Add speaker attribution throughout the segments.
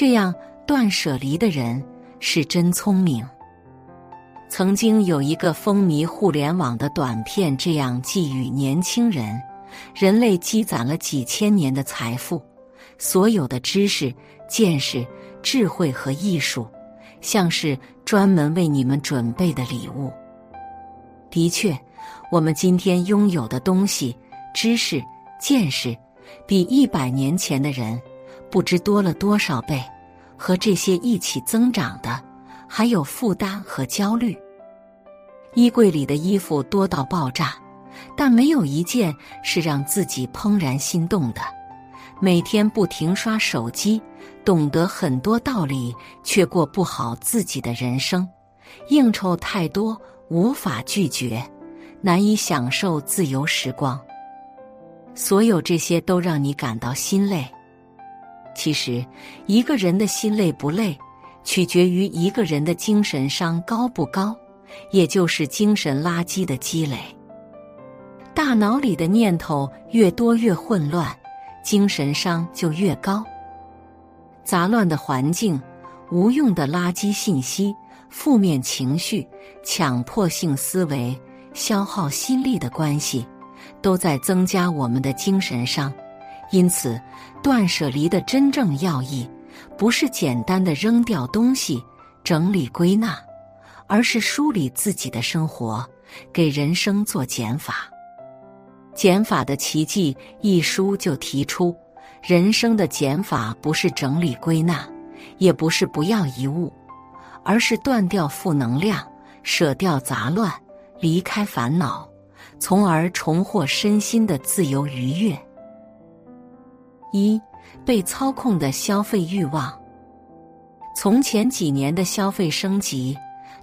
Speaker 1: 这样断舍离的人是真聪明。曾经有一个风靡互联网的短片，这样寄语年轻人：人类积攒了几千年的财富，所有的知识、见识、智慧和艺术，像是专门为你们准备的礼物。的确，我们今天拥有的东西、知识、见识，比一百年前的人不知多了多少倍。和这些一起增长的，还有负担和焦虑。衣柜里的衣服多到爆炸，但没有一件是让自己怦然心动的。每天不停刷手机，懂得很多道理，却过不好自己的人生。应酬太多。无法拒绝，难以享受自由时光。所有这些都让你感到心累。其实，一个人的心累不累，取决于一个人的精神伤高不高，也就是精神垃圾的积累。大脑里的念头越多越混乱，精神伤就越高。杂乱的环境，无用的垃圾信息。负面情绪、强迫性思维、消耗心力的关系，都在增加我们的精神伤。因此，断舍离的真正要义，不是简单的扔掉东西、整理归纳，而是梳理自己的生活，给人生做减法。《减法的奇迹》一书就提出，人生的减法不是整理归纳，也不是不要一物。而是断掉负能量，舍掉杂乱，离开烦恼，从而重获身心的自由愉悦。一被操控的消费欲望，从前几年的消费升级，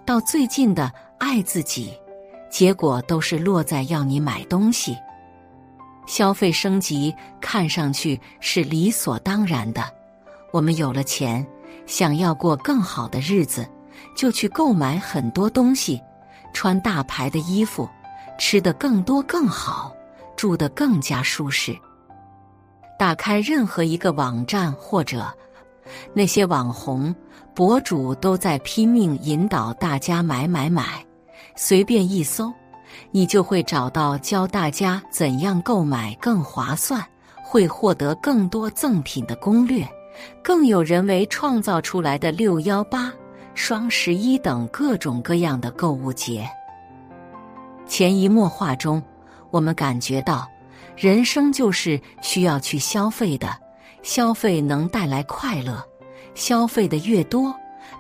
Speaker 1: 到最近的爱自己，结果都是落在要你买东西。消费升级看上去是理所当然的，我们有了钱。想要过更好的日子，就去购买很多东西，穿大牌的衣服，吃的更多更好，住得更加舒适。打开任何一个网站或者那些网红博主都在拼命引导大家买买买，随便一搜，你就会找到教大家怎样购买更划算，会获得更多赠品的攻略。更有人为创造出来的六幺八、双十一等各种各样的购物节，潜移默化中，我们感觉到，人生就是需要去消费的。消费能带来快乐，消费的越多，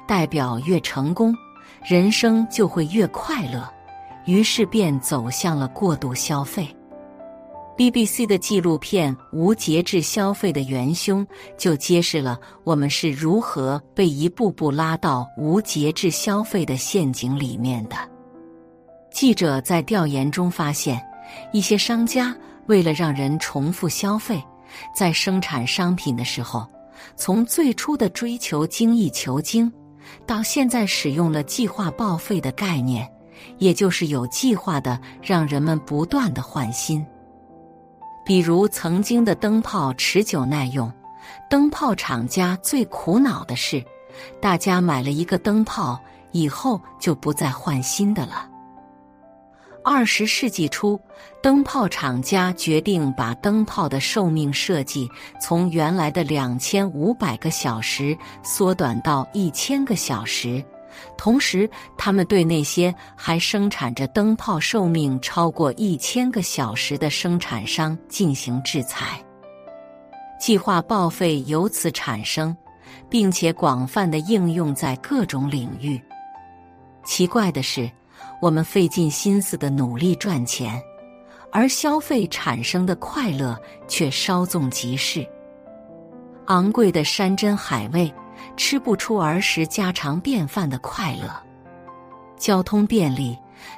Speaker 1: 代表越成功，人生就会越快乐。于是便走向了过度消费。BBC 的纪录片《无节制消费的元凶》就揭示了我们是如何被一步步拉到无节制消费的陷阱里面的。记者在调研中发现，一些商家为了让人重复消费，在生产商品的时候，从最初的追求精益求精，到现在使用了计划报废的概念，也就是有计划的让人们不断的换新。比如曾经的灯泡持久耐用，灯泡厂家最苦恼的是，大家买了一个灯泡以后就不再换新的了。二十世纪初，灯泡厂家决定把灯泡的寿命设计从原来的两千五百个小时缩短到一千个小时。同时，他们对那些还生产着灯泡寿命超过一千个小时的生产商进行制裁，计划报废由此产生，并且广泛的应用在各种领域。奇怪的是，我们费尽心思的努力赚钱，而消费产生的快乐却稍纵即逝。昂贵的山珍海味。吃不出儿时家常便饭的快乐，交通便利，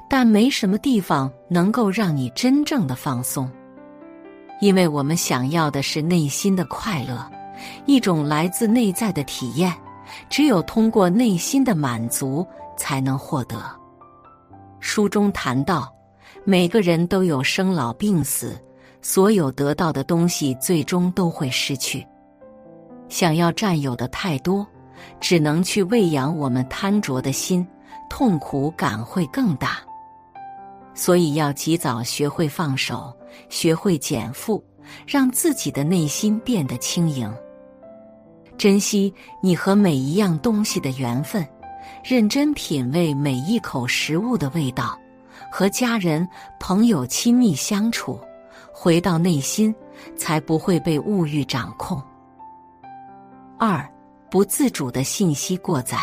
Speaker 1: 但没什么地方能够让你真正的放松。因为我们想要的是内心的快乐，一种来自内在的体验，只有通过内心的满足才能获得。书中谈到，每个人都有生老病死，所有得到的东西最终都会失去。想要占有的太多，只能去喂养我们贪着的心，痛苦感会更大。所以要及早学会放手，学会减负，让自己的内心变得轻盈。珍惜你和每一样东西的缘分，认真品味每一口食物的味道，和家人朋友亲密相处，回到内心，才不会被物欲掌控。二，不自主的信息过载。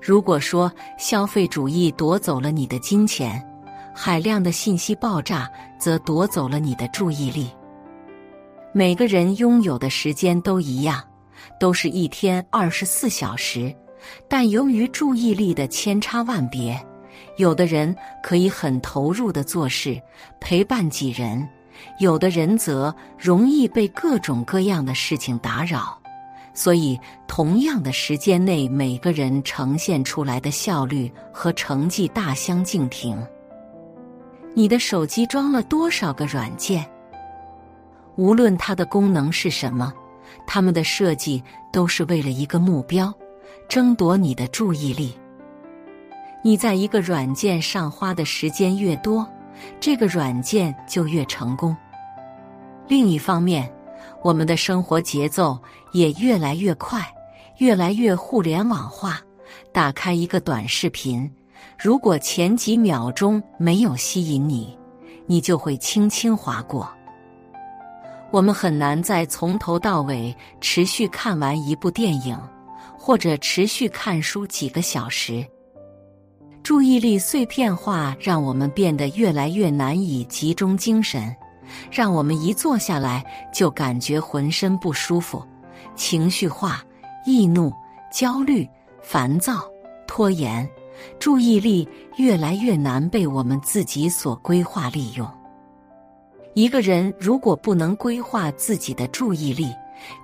Speaker 1: 如果说消费主义夺走了你的金钱，海量的信息爆炸则夺走了你的注意力。每个人拥有的时间都一样，都是一天二十四小时，但由于注意力的千差万别，有的人可以很投入的做事，陪伴几人；有的人则容易被各种各样的事情打扰。所以，同样的时间内，每个人呈现出来的效率和成绩大相径庭。你的手机装了多少个软件？无论它的功能是什么，它们的设计都是为了一个目标：争夺你的注意力。你在一个软件上花的时间越多，这个软件就越成功。另一方面，我们的生活节奏也越来越快，越来越互联网化。打开一个短视频。如果前几秒钟没有吸引你，你就会轻轻划过。我们很难再从头到尾持续看完一部电影，或者持续看书几个小时。注意力碎片化让我们变得越来越难以集中精神，让我们一坐下来就感觉浑身不舒服，情绪化、易怒、焦虑、烦躁、拖延。注意力越来越难被我们自己所规划利用。一个人如果不能规划自己的注意力，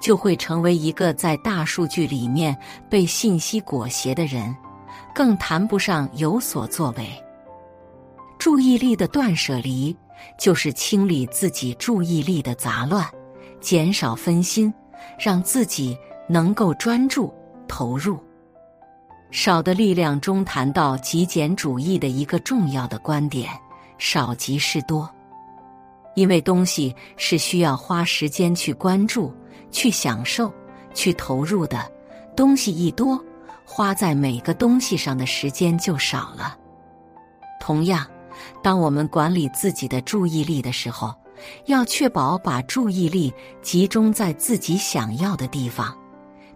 Speaker 1: 就会成为一个在大数据里面被信息裹挟的人，更谈不上有所作为。注意力的断舍离，就是清理自己注意力的杂乱，减少分心，让自己能够专注投入。少的力量中谈到极简主义的一个重要的观点：少即是多。因为东西是需要花时间去关注、去享受、去投入的，东西一多，花在每个东西上的时间就少了。同样，当我们管理自己的注意力的时候，要确保把注意力集中在自己想要的地方。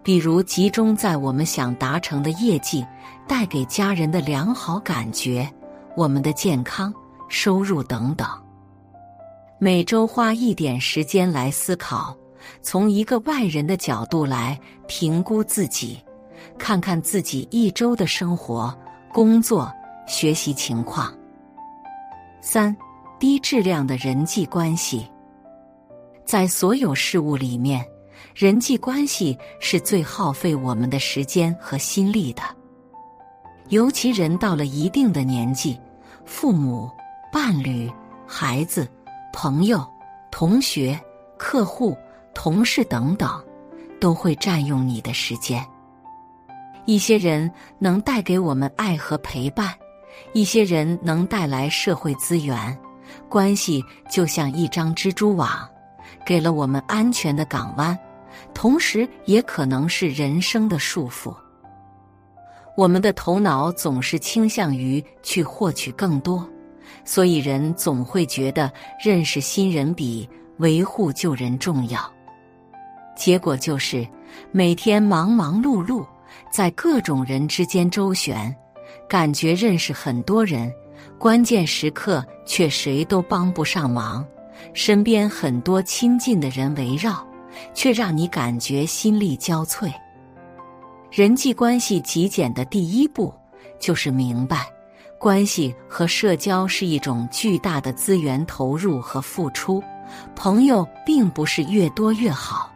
Speaker 1: 比如集中在我们想达成的业绩，带给家人的良好感觉，我们的健康、收入等等。每周花一点时间来思考，从一个外人的角度来评估自己，看看自己一周的生活、工作、学习情况。三、低质量的人际关系，在所有事物里面。人际关系是最耗费我们的时间和心力的，尤其人到了一定的年纪，父母、伴侣、孩子、朋友、同学、客户、同事等等，都会占用你的时间。一些人能带给我们爱和陪伴，一些人能带来社会资源，关系就像一张蜘蛛网，给了我们安全的港湾。同时，也可能是人生的束缚。我们的头脑总是倾向于去获取更多，所以人总会觉得认识新人比维护旧人重要。结果就是每天忙忙碌碌，在各种人之间周旋，感觉认识很多人，关键时刻却谁都帮不上忙，身边很多亲近的人围绕。却让你感觉心力交瘁。人际关系极简的第一步，就是明白，关系和社交是一种巨大的资源投入和付出。朋友并不是越多越好。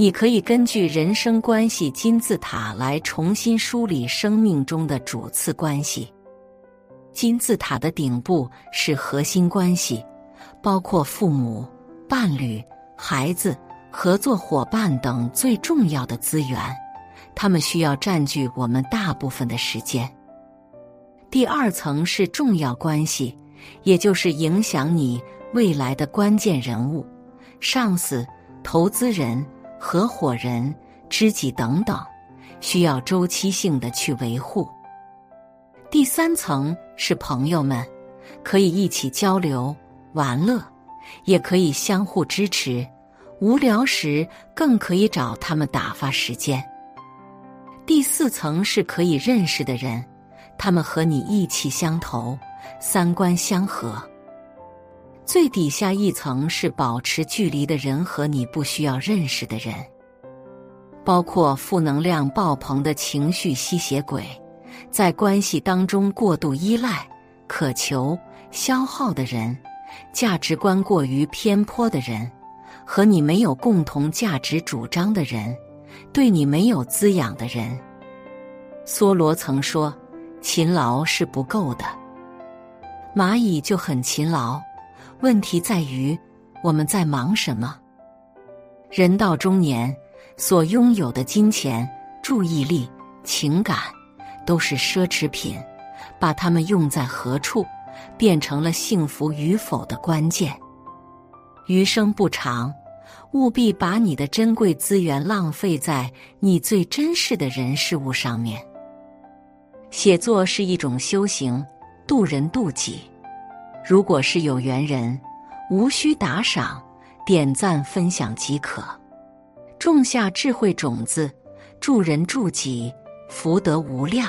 Speaker 1: 你可以根据人生关系金字塔来重新梳理生命中的主次关系。金字塔的顶部是核心关系，包括父母、伴侣。孩子、合作伙伴等最重要的资源，他们需要占据我们大部分的时间。第二层是重要关系，也就是影响你未来的关键人物，上司、投资人、合伙人、知己等等，需要周期性的去维护。第三层是朋友们，可以一起交流、玩乐，也可以相互支持，无聊时更可以找他们打发时间。第四层是可以认识的人。他们和你意气相投，三观相合。最底下一层是保持距离的人和你不需要认识的人，包括负能量爆棚的情绪吸血鬼，在关系当中过度依赖、渴求、消耗的人，价值观过于偏颇的人，和你没有共同价值主张的人，对你没有滋养的人。梭罗曾说。勤劳是不够的，蚂蚁就很勤劳。问题在于我们在忙什么？人到中年，所拥有的金钱、注意力、情感，都是奢侈品。把它们用在何处，变成了幸福与否的关键。余生不长，务必把你的珍贵资源浪费在你最珍视的人事物上面。写作是一种修行，渡人渡己。如果是有缘人，无需打赏、点赞、分享即可。种下智慧种子，助人助己，福德无量。